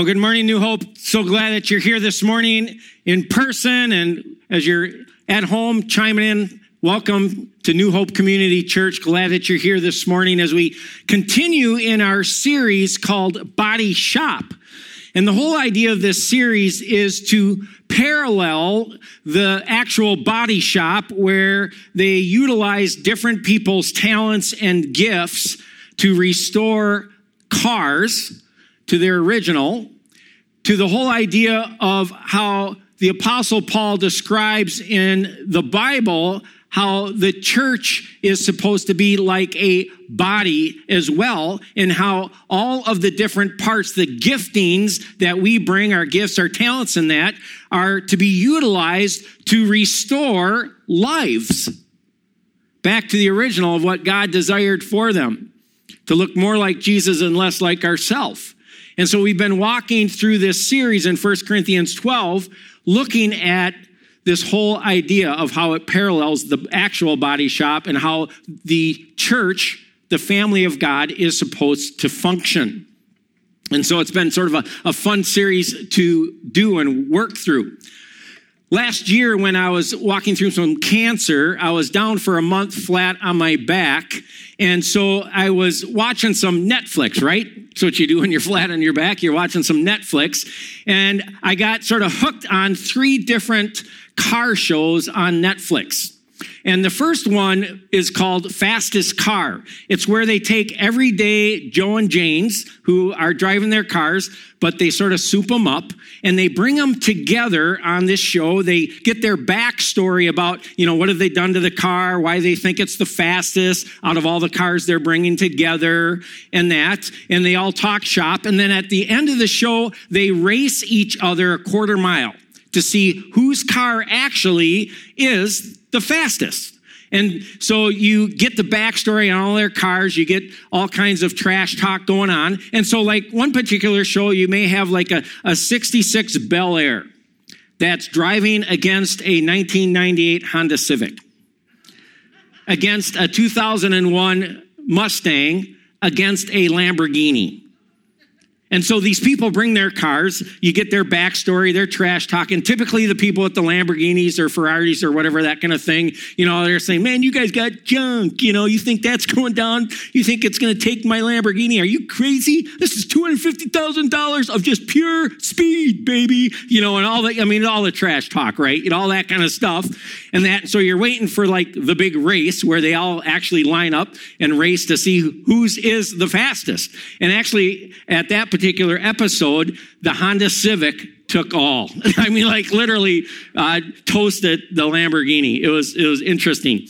Well, good morning, New Hope. So glad that you're here this morning in person and as you're at home chiming in. Welcome to New Hope Community Church. Glad that you're here this morning as we continue in our series called Body Shop. And the whole idea of this series is to parallel the actual body shop where they utilize different people's talents and gifts to restore cars to their original, to the whole idea of how the Apostle Paul describes in the Bible how the church is supposed to be like a body as well, and how all of the different parts, the giftings that we bring, our gifts, our talents, and that are to be utilized to restore lives back to the original of what God desired for them to look more like Jesus and less like ourselves. And so we've been walking through this series in 1 Corinthians 12, looking at this whole idea of how it parallels the actual body shop and how the church, the family of God, is supposed to function. And so it's been sort of a, a fun series to do and work through. Last year, when I was walking through some cancer, I was down for a month flat on my back. And so I was watching some Netflix, right? That's what you do when you're flat on your back. You're watching some Netflix. And I got sort of hooked on three different car shows on Netflix. And the first one is called Fastest Car. It's where they take everyday Joe and Janes who are driving their cars, but they sort of soup them up and they bring them together on this show. They get their backstory about, you know, what have they done to the car, why they think it's the fastest out of all the cars they're bringing together and that. And they all talk shop. And then at the end of the show, they race each other a quarter mile to see whose car actually is the fastest. And so you get the backstory on all their cars, you get all kinds of trash talk going on. And so, like one particular show, you may have like a, a 66 Bel Air that's driving against a 1998 Honda Civic, against a 2001 Mustang, against a Lamborghini. And so these people bring their cars, you get their backstory, their trash talking. Typically, the people at the Lamborghinis or Ferraris or whatever, that kind of thing, you know, they're saying, Man, you guys got junk. You know, you think that's going down? You think it's going to take my Lamborghini? Are you crazy? This is $250,000 of just pure speed, baby. You know, and all the, I mean, all the trash talk, right? Know, all that kind of stuff. And that, so you're waiting for like the big race where they all actually line up and race to see whose is the fastest. And actually, at that particular episode, the Honda Civic took all. I mean, like literally uh, toasted the Lamborghini. It was it was interesting.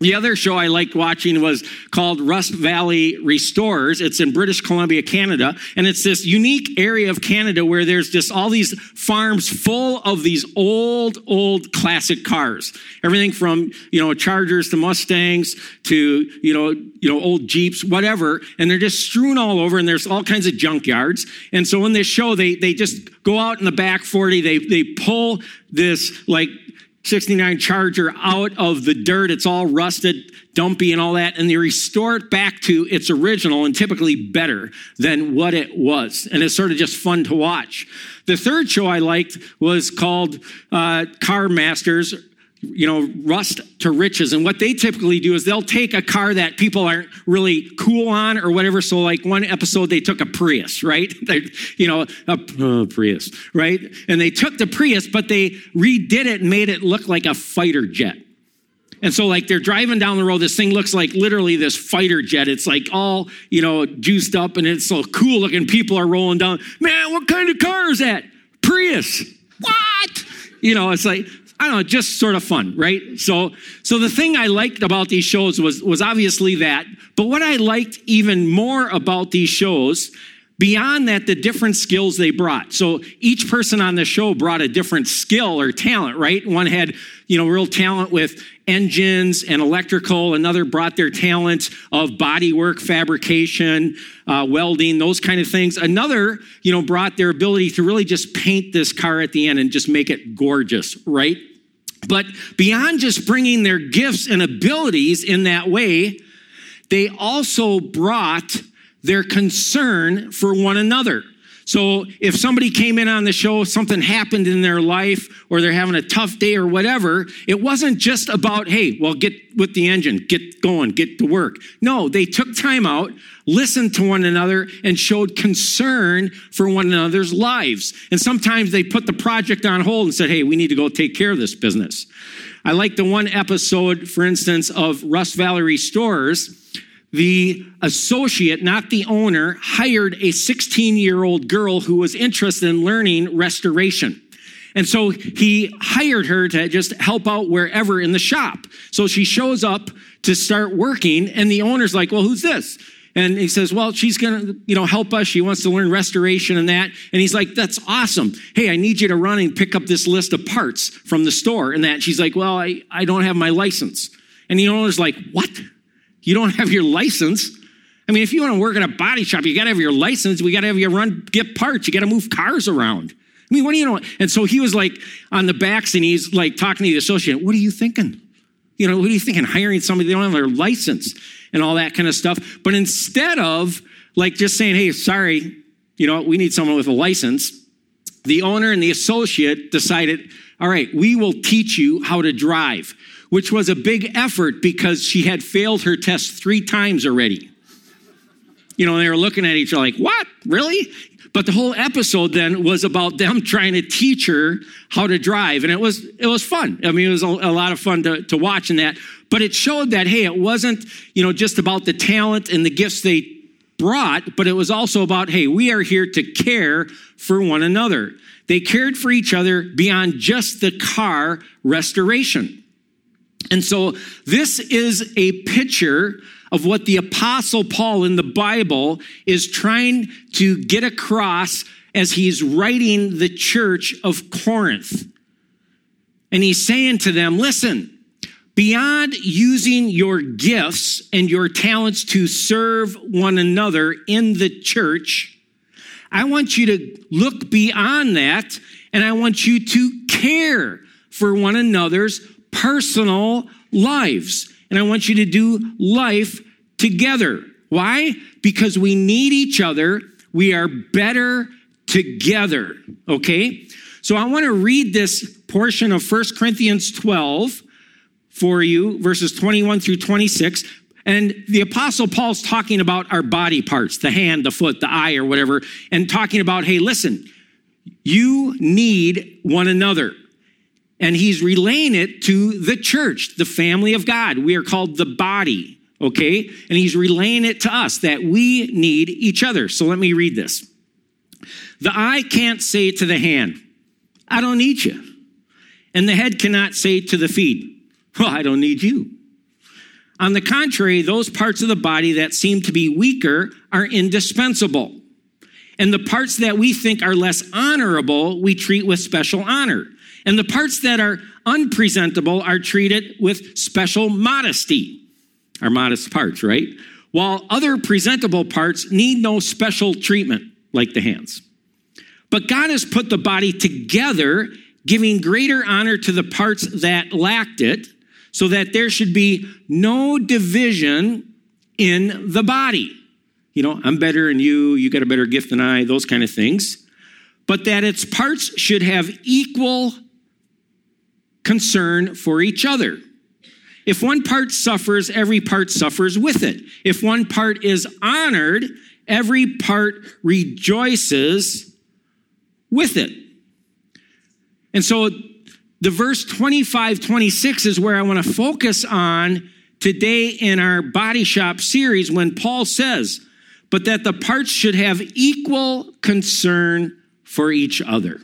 The other show I liked watching was called Rust Valley Restorers. It's in British Columbia, Canada. And it's this unique area of Canada where there's just all these farms full of these old, old classic cars. Everything from, you know, Chargers to Mustangs to, you know, you know, old Jeeps, whatever. And they're just strewn all over and there's all kinds of junkyards. And so in this show, they, they just go out in the back 40, they, they pull this like 69 Charger out of the dirt. It's all rusted, dumpy, and all that. And they restore it back to its original and typically better than what it was. And it's sort of just fun to watch. The third show I liked was called uh, Car Masters you know, rust to riches. And what they typically do is they'll take a car that people aren't really cool on or whatever. So, like one episode, they took a Prius, right? You know, a uh, Prius, right? And they took the Prius, but they redid it and made it look like a fighter jet. And so, like, they're driving down the road. This thing looks like literally this fighter jet. It's like all, you know, juiced up and it's so cool looking. People are rolling down. Man, what kind of car is that? Prius. What? You know, it's like, I don't know, just sort of fun, right? So, so the thing I liked about these shows was, was obviously that. But what I liked even more about these shows, beyond that, the different skills they brought. So each person on the show brought a different skill or talent, right? One had, you know, real talent with engines and electrical. Another brought their talent of bodywork, fabrication, uh, welding, those kind of things. Another, you know, brought their ability to really just paint this car at the end and just make it gorgeous, right? But beyond just bringing their gifts and abilities in that way, they also brought their concern for one another. So if somebody came in on the show, something happened in their life, or they're having a tough day or whatever, it wasn't just about, hey, well, get with the engine, get going, get to work. No, they took time out, listened to one another, and showed concern for one another's lives. And sometimes they put the project on hold and said, hey, we need to go take care of this business. I like the one episode, for instance, of Rust Valley Restorers the associate, not the owner, hired a 16 year old girl who was interested in learning restoration. And so he hired her to just help out wherever in the shop. So she shows up to start working, and the owner's like, Well, who's this? And he says, Well, she's going to, you know, help us. She wants to learn restoration and that. And he's like, That's awesome. Hey, I need you to run and pick up this list of parts from the store and that. She's like, Well, I, I don't have my license. And the owner's like, What? You don't have your license. I mean, if you want to work in a body shop, you got to have your license. We got to have you run, get parts. You got to move cars around. I mean, what do you know? And so he was like on the backs and he's like talking to the associate. What are you thinking? You know, what are you thinking? Hiring somebody, they don't have their license and all that kind of stuff. But instead of like just saying, hey, sorry, you know, we need someone with a license, the owner and the associate decided, all right, we will teach you how to drive which was a big effort because she had failed her test three times already. You know, they were looking at each other like, what? Really? But the whole episode then was about them trying to teach her how to drive. And it was, it was fun. I mean, it was a, a lot of fun to, to watch in that. But it showed that, hey, it wasn't, you know, just about the talent and the gifts they brought, but it was also about, hey, we are here to care for one another. They cared for each other beyond just the car restoration. And so this is a picture of what the apostle Paul in the Bible is trying to get across as he's writing the church of Corinth. And he's saying to them, listen, beyond using your gifts and your talents to serve one another in the church, I want you to look beyond that and I want you to care for one another's personal lives. And I want you to do life together. Why? Because we need each other. We are better together. Okay? So I want to read this portion of 1 Corinthians 12 for you, verses 21 through 26. And the apostle Paul's talking about our body parts, the hand, the foot, the eye, or whatever, and talking about, hey, listen, you need one another and he's relaying it to the church, the family of God. We are called the body, okay? And he's relaying it to us that we need each other. So let me read this. The eye can't say to the hand, I don't need you. And the head cannot say to the feet, Well, I don't need you. On the contrary, those parts of the body that seem to be weaker are indispensable. And the parts that we think are less honorable, we treat with special honor and the parts that are unpresentable are treated with special modesty. Our modest parts, right? While other presentable parts need no special treatment, like the hands. But God has put the body together, giving greater honor to the parts that lacked it, so that there should be no division in the body. You know, I'm better than you, you got a better gift than I, those kind of things. But that its parts should have equal concern for each other. If one part suffers, every part suffers with it. If one part is honored, every part rejoices with it. And so the verse 25, 26 is where I want to focus on today in our body shop series when Paul says, but that the parts should have equal concern for each other.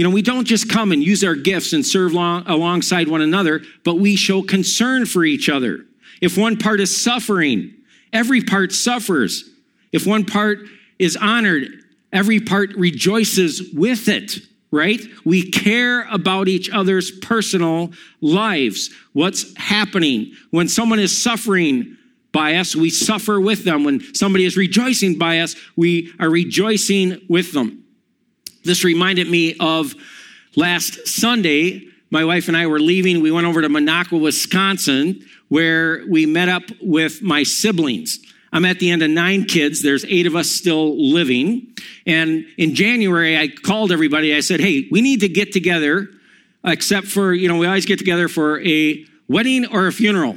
You know, we don't just come and use our gifts and serve long, alongside one another, but we show concern for each other. If one part is suffering, every part suffers. If one part is honored, every part rejoices with it, right? We care about each other's personal lives. What's happening? When someone is suffering by us, we suffer with them. When somebody is rejoicing by us, we are rejoicing with them. This reminded me of last Sunday. My wife and I were leaving. We went over to Minocqua, Wisconsin, where we met up with my siblings. I'm at the end of nine kids. There's eight of us still living. And in January, I called everybody. I said, hey, we need to get together, except for, you know, we always get together for a wedding or a funeral.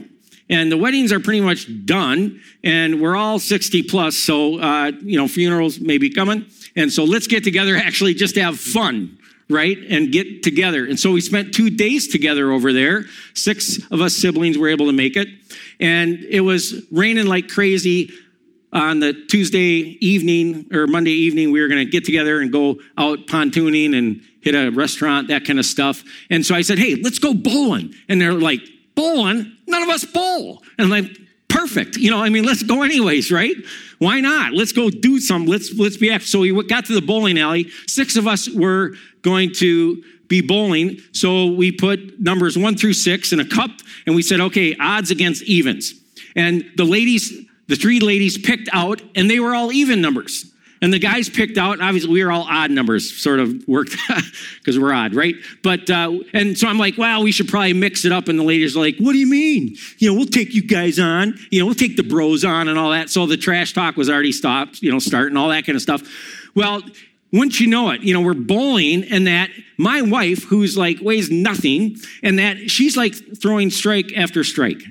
And the weddings are pretty much done, and we're all 60 plus, so, uh, you know, funerals may be coming. And so let's get together actually just to have fun right? And get together. And so we spent two days together over there. Six of us siblings were able to make it. And it was raining like crazy on the Tuesday evening or Monday evening. We were going to get together and go out pontooning and hit a restaurant, that kind of stuff. And so I said, Hey, let's go bowling. And they're like, Bowling? None of us bowl. And I'm like, perfect. You know, I mean, let's go anyways, right? Why not? Let's go do some. Let's let's be active. So we got to the bowling alley. Six of us were going to be bowling. So we put numbers one through six in a cup, and we said, okay, odds against evens. And the ladies, the three ladies picked out, and they were all even numbers. And the guys picked out, obviously, we were all odd numbers, sort of worked because we're odd, right? But, uh, and so I'm like, well, we should probably mix it up. And the ladies are like, what do you mean? You know, we'll take you guys on, you know, we'll take the bros on and all that. So the trash talk was already stopped, you know, starting, all that kind of stuff. Well, wouldn't you know it? You know, we're bowling and that my wife, who's like weighs nothing, and that she's like throwing strike after strike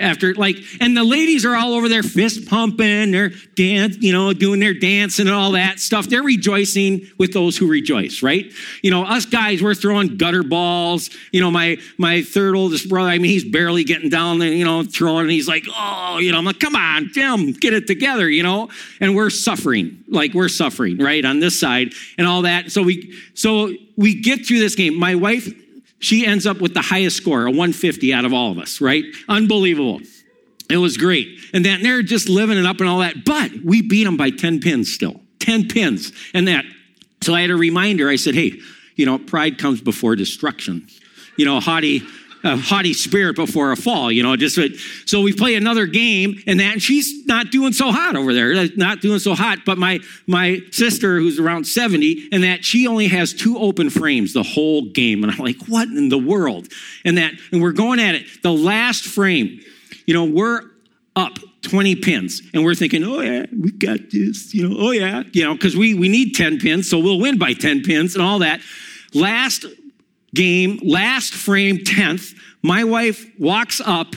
after like, and the ladies are all over there fist pumping, they're dance, you know, doing their dance and all that stuff. They're rejoicing with those who rejoice, right? You know, us guys, we're throwing gutter balls. You know, my my third oldest brother, I mean, he's barely getting down there, you know, throwing, and he's like, oh, you know, I'm like, come on, Jim, get it together, you know, and we're suffering, like we're suffering, right, on this side and all that. So we so we get through this game. My wife she ends up with the highest score, a 150 out of all of us, right? Unbelievable. It was great. And that they're just living it up and all that. But we beat them by 10 pins still. 10 pins. And that. So I had a reminder. I said, hey, you know, pride comes before destruction. You know, haughty a haughty spirit before a fall, you know, just so we play another game and that and she's not doing so hot over there, not doing so hot. But my my sister, who's around 70, and that she only has two open frames the whole game. And I'm like, what in the world? And that, and we're going at it. The last frame, you know, we're up 20 pins and we're thinking, oh yeah, we got this, you know, oh yeah, you know, because we we need 10 pins, so we'll win by 10 pins and all that. Last game, last frame, 10th, my wife walks up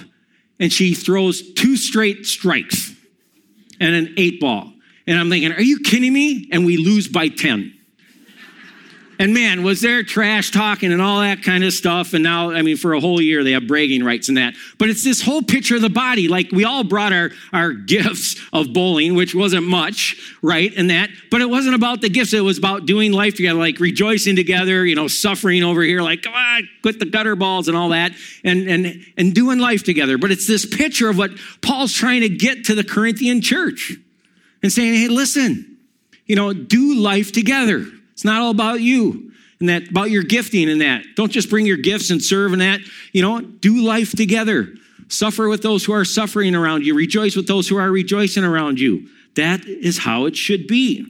and she throws two straight strikes and an eight ball. And I'm thinking, are you kidding me? And we lose by 10. And man, was there trash talking and all that kind of stuff. And now, I mean, for a whole year, they have bragging rights and that. But it's this whole picture of the body. Like we all brought our, our gifts of bowling, which wasn't much, right? And that. But it wasn't about the gifts. It was about doing life together, like rejoicing together, you know, suffering over here, like, come on, quit the gutter balls and all that, and, and, and doing life together. But it's this picture of what Paul's trying to get to the Corinthian church and saying, hey, listen, you know, do life together. It's not all about you and that about your gifting and that. Don't just bring your gifts and serve and that. You know, do life together. Suffer with those who are suffering around you. Rejoice with those who are rejoicing around you. That is how it should be.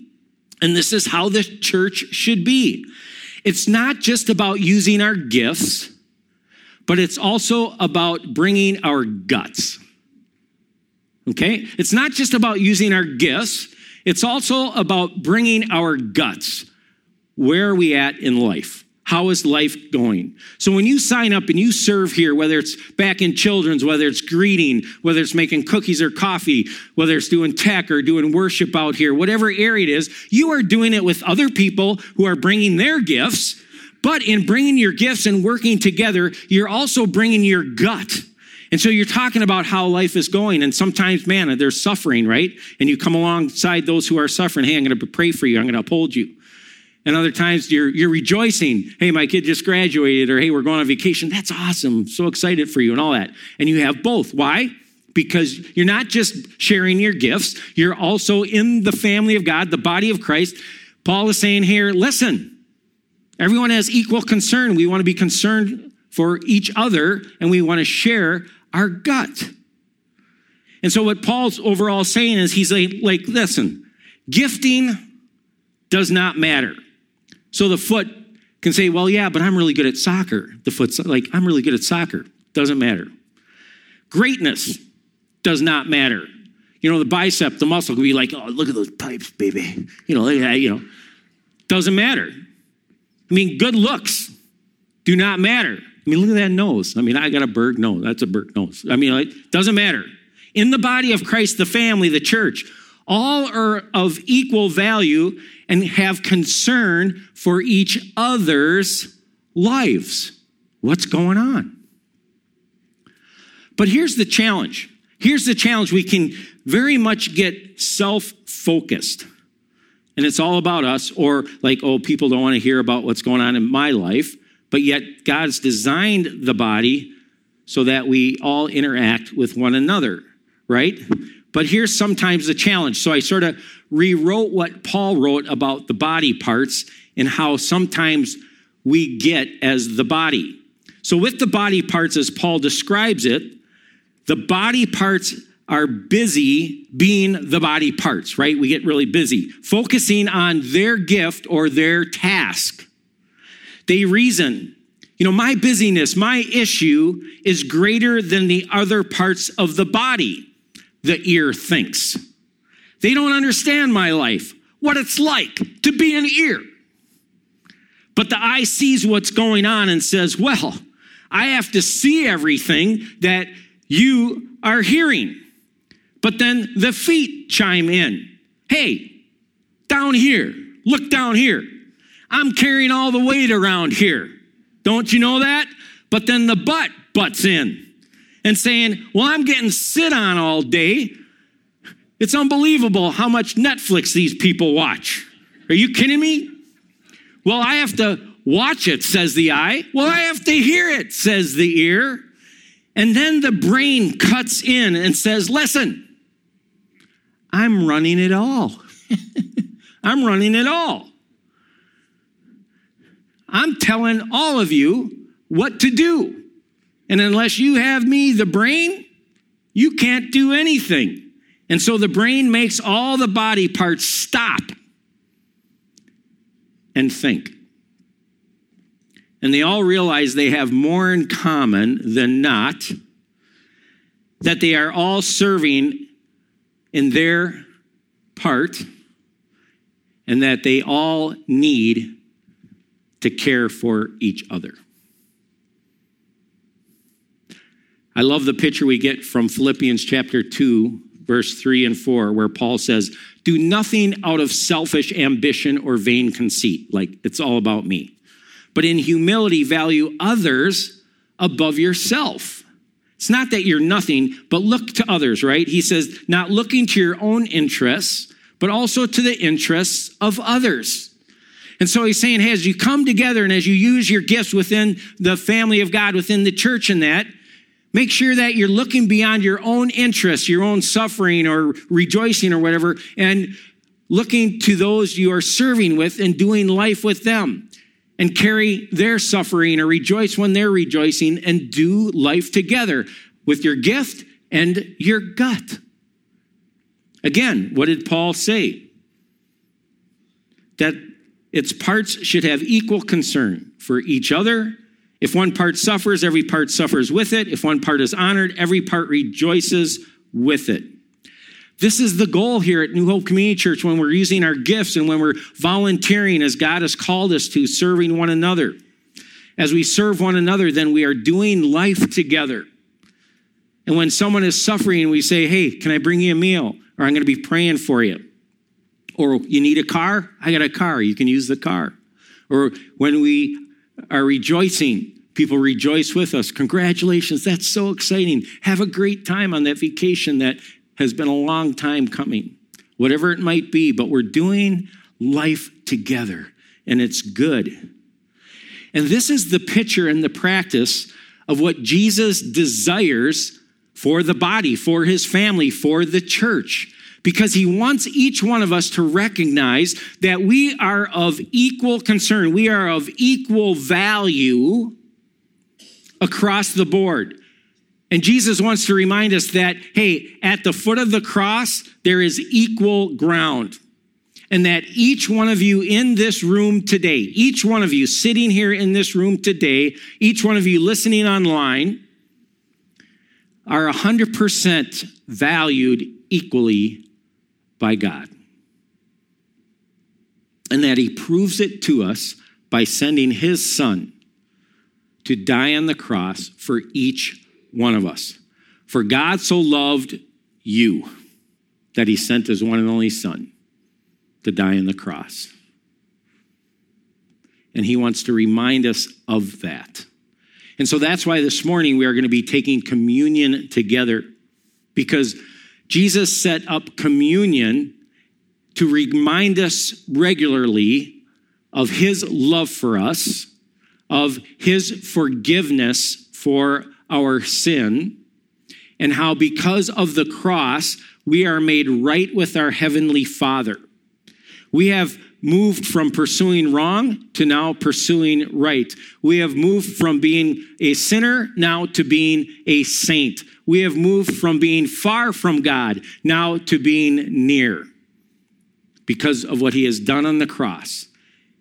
And this is how the church should be. It's not just about using our gifts, but it's also about bringing our guts. Okay? It's not just about using our gifts, it's also about bringing our guts. Where are we at in life? How is life going? So when you sign up and you serve here, whether it's back in children's, whether it's greeting, whether it's making cookies or coffee, whether it's doing tech or doing worship out here, whatever area it is, you are doing it with other people who are bringing their gifts. But in bringing your gifts and working together, you're also bringing your gut. And so you're talking about how life is going. And sometimes, man, there's suffering, right? And you come alongside those who are suffering. Hey, I'm going to pray for you. I'm going to uphold you. And other times you're, you're rejoicing. Hey, my kid just graduated, or hey, we're going on vacation. That's awesome. So excited for you and all that. And you have both. Why? Because you're not just sharing your gifts, you're also in the family of God, the body of Christ. Paul is saying here, listen, everyone has equal concern. We want to be concerned for each other and we want to share our gut. And so what Paul's overall saying is he's like, like listen, gifting does not matter. So the foot can say, well, yeah, but I'm really good at soccer. The foot's like, I'm really good at soccer. Doesn't matter. Greatness does not matter. you know, the bicep, the muscle could be like, oh, look at those pipes, baby. You know, you know, doesn't matter. I mean, good looks do not matter. I mean, look at that nose. I mean, I got a Berg nose. That's a Berg nose. I mean, it doesn't matter. In the body of Christ, the family, the church, all are of equal value and have concern for each other's lives. What's going on? But here's the challenge. Here's the challenge. We can very much get self focused. And it's all about us, or like, oh, people don't want to hear about what's going on in my life. But yet, God's designed the body so that we all interact with one another, right? But here's sometimes the challenge. So I sort of rewrote what Paul wrote about the body parts and how sometimes we get as the body. So, with the body parts, as Paul describes it, the body parts are busy being the body parts, right? We get really busy, focusing on their gift or their task. They reason, you know, my busyness, my issue is greater than the other parts of the body, the ear thinks. They don't understand my life, what it's like to be an ear. But the eye sees what's going on and says, well, I have to see everything that you are hearing. But then the feet chime in. Hey, down here, look down here. I'm carrying all the weight around here. Don't you know that? But then the butt butts in and saying, Well, I'm getting sit on all day. It's unbelievable how much Netflix these people watch. Are you kidding me? Well, I have to watch it, says the eye. Well, I have to hear it, says the ear. And then the brain cuts in and says, Listen, I'm running it all. I'm running it all. I'm telling all of you what to do. And unless you have me, the brain, you can't do anything. And so the brain makes all the body parts stop and think. And they all realize they have more in common than not, that they are all serving in their part, and that they all need to care for each other. I love the picture we get from Philippians chapter 2, verse 3 and 4, where Paul says, Do nothing out of selfish ambition or vain conceit, like it's all about me, but in humility value others above yourself. It's not that you're nothing, but look to others, right? He says, not looking to your own interests, but also to the interests of others. And so he's saying, hey, as you come together and as you use your gifts within the family of God, within the church and that, Make sure that you're looking beyond your own interests, your own suffering or rejoicing or whatever, and looking to those you are serving with and doing life with them and carry their suffering or rejoice when they're rejoicing and do life together with your gift and your gut. Again, what did Paul say? That its parts should have equal concern for each other if one part suffers, every part suffers with it. If one part is honored, every part rejoices with it. This is the goal here at New Hope Community Church when we're using our gifts and when we're volunteering as God has called us to, serving one another. As we serve one another, then we are doing life together. And when someone is suffering, we say, Hey, can I bring you a meal? Or I'm going to be praying for you. Or you need a car? I got a car. You can use the car. Or when we are rejoicing, People rejoice with us. Congratulations, that's so exciting. Have a great time on that vacation that has been a long time coming. Whatever it might be, but we're doing life together and it's good. And this is the picture and the practice of what Jesus desires for the body, for his family, for the church because he wants each one of us to recognize that we are of equal concern, we are of equal value across the board. And Jesus wants to remind us that, hey, at the foot of the cross, there is equal ground. And that each one of you in this room today, each one of you sitting here in this room today, each one of you listening online, are 100% valued equally by God. And that he proves it to us by sending his son to die on the cross for each one of us. For God so loved you that he sent his one and only son to die on the cross. And he wants to remind us of that. And so that's why this morning we are going to be taking communion together because Jesus set up communion to remind us regularly of his love for us, of his forgiveness for our sin, and how because of the cross, we are made right with our heavenly Father. We have moved from pursuing wrong to now pursuing right. We have moved from being a sinner now to being a saint. We have moved from being far from God now to being near because of what he has done on the cross.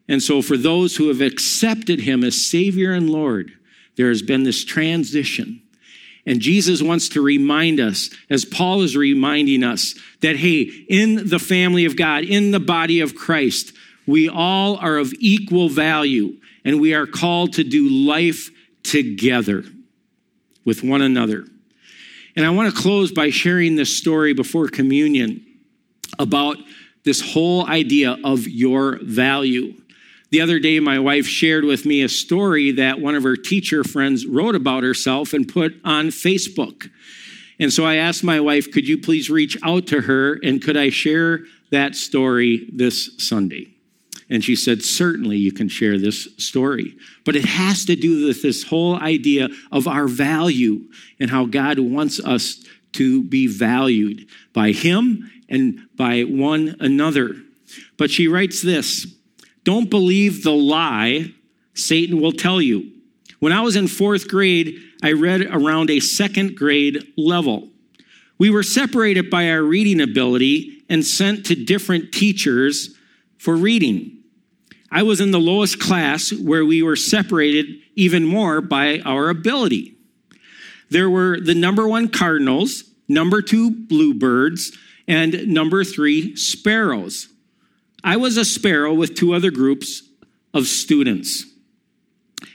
And so, for those who have accepted him as Savior and Lord, there has been this transition. And Jesus wants to remind us, as Paul is reminding us, that hey, in the family of God, in the body of Christ, we all are of equal value and we are called to do life together with one another. And I want to close by sharing this story before communion about this whole idea of your value. The other day, my wife shared with me a story that one of her teacher friends wrote about herself and put on Facebook. And so I asked my wife, could you please reach out to her and could I share that story this Sunday? And she said, Certainly you can share this story. But it has to do with this whole idea of our value and how God wants us to be valued by Him and by one another. But she writes this don't believe the lie Satan will tell you. When I was in fourth grade, I read around a second grade level. We were separated by our reading ability and sent to different teachers for reading. I was in the lowest class where we were separated even more by our ability. There were the number one cardinals, number two bluebirds, and number three sparrows. I was a sparrow with two other groups of students.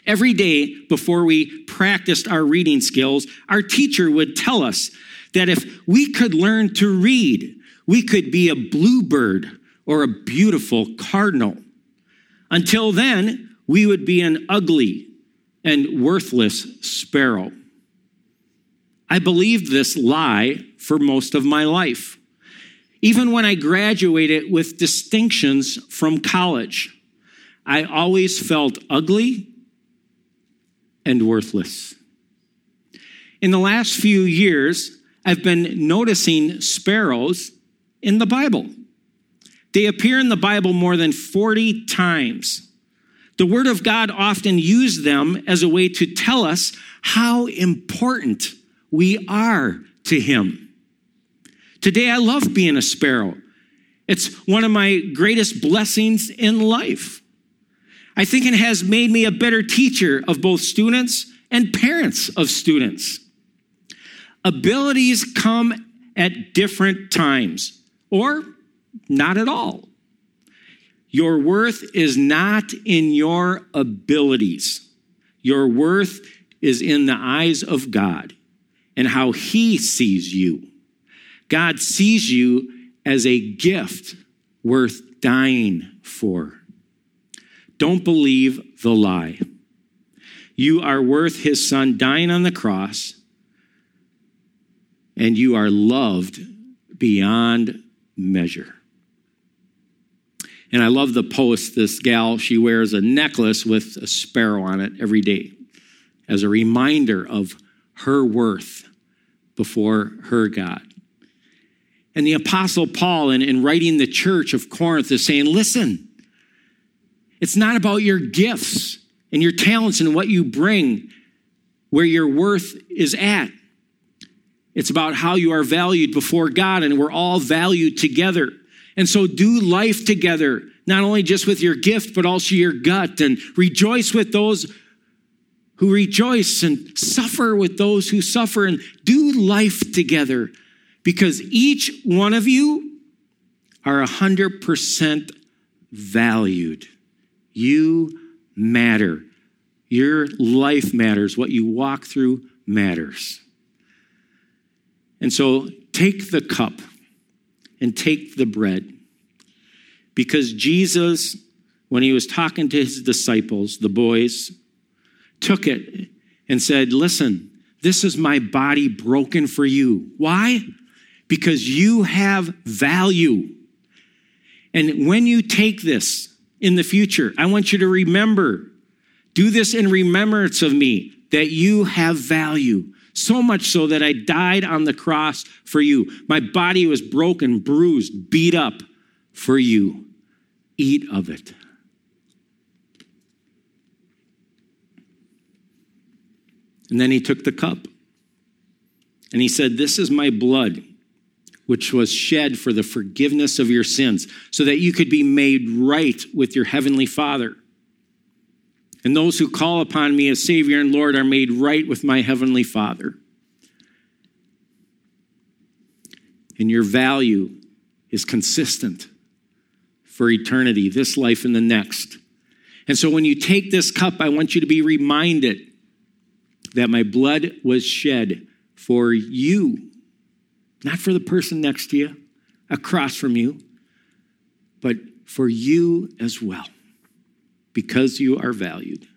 Every day before we practiced our reading skills, our teacher would tell us that if we could learn to read, we could be a bluebird or a beautiful cardinal. Until then, we would be an ugly and worthless sparrow. I believed this lie for most of my life. Even when I graduated with distinctions from college, I always felt ugly and worthless. In the last few years, I've been noticing sparrows in the Bible. They appear in the Bible more than 40 times. The Word of God often used them as a way to tell us how important we are to Him. Today, I love being a sparrow. It's one of my greatest blessings in life. I think it has made me a better teacher of both students and parents of students. Abilities come at different times, or not at all. Your worth is not in your abilities. Your worth is in the eyes of God and how He sees you. God sees you as a gift worth dying for. Don't believe the lie. You are worth his son dying on the cross, and you are loved beyond measure. And I love the post. This gal, she wears a necklace with a sparrow on it every day as a reminder of her worth before her God. And the Apostle Paul, in, in writing the church of Corinth, is saying, listen, it's not about your gifts and your talents and what you bring, where your worth is at. It's about how you are valued before God, and we're all valued together. And so do life together, not only just with your gift, but also your gut, and rejoice with those who rejoice and suffer with those who suffer, and do life together because each one of you are 100% valued. You matter. Your life matters. What you walk through matters. And so take the cup and take the bread. Because Jesus, when he was talking to his disciples, the boys, took it and said, Listen, this is my body broken for you. Why? Because you have value. And when you take this in the future, I want you to remember do this in remembrance of me that you have value. So much so that I died on the cross for you. My body was broken, bruised, beat up for you. Eat of it. And then he took the cup and he said, This is my blood, which was shed for the forgiveness of your sins, so that you could be made right with your heavenly Father. And those who call upon me as Savior and Lord are made right with my heavenly Father. And your value is consistent for eternity, this life and the next. And so when you take this cup, I want you to be reminded that my blood was shed for you, not for the person next to you, across from you, but for you as well, because you are valued.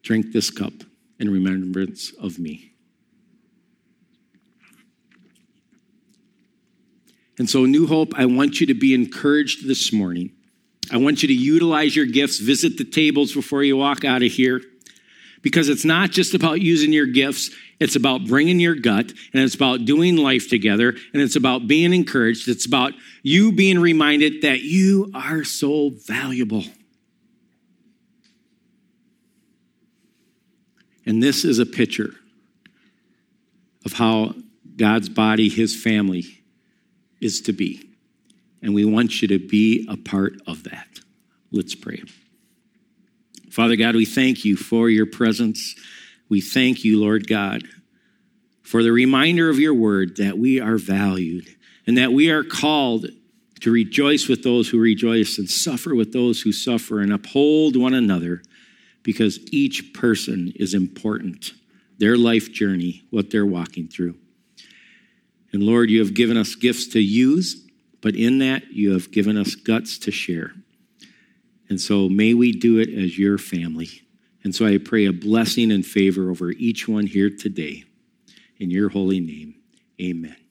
Drink this cup in remembrance of me. And so, New Hope, I want you to be encouraged this morning. I want you to utilize your gifts, visit the tables before you walk out of here because it's not just about using your gifts. It's about bringing your gut and it's about doing life together and it's about being encouraged. It's about you being reminded that you are so valuable. And this is a picture of how God's body, his family, is to be. And we want you to be a part of that. Let's pray. Father God, we thank you for your presence. We thank you, Lord God, for the reminder of your word that we are valued and that we are called to rejoice with those who rejoice and suffer with those who suffer and uphold one another because each person is important, their life journey, what they're walking through. And Lord, you have given us gifts to use, but in that, you have given us guts to share. And so may we do it as your family. And so I pray a blessing and favor over each one here today. In your holy name, amen.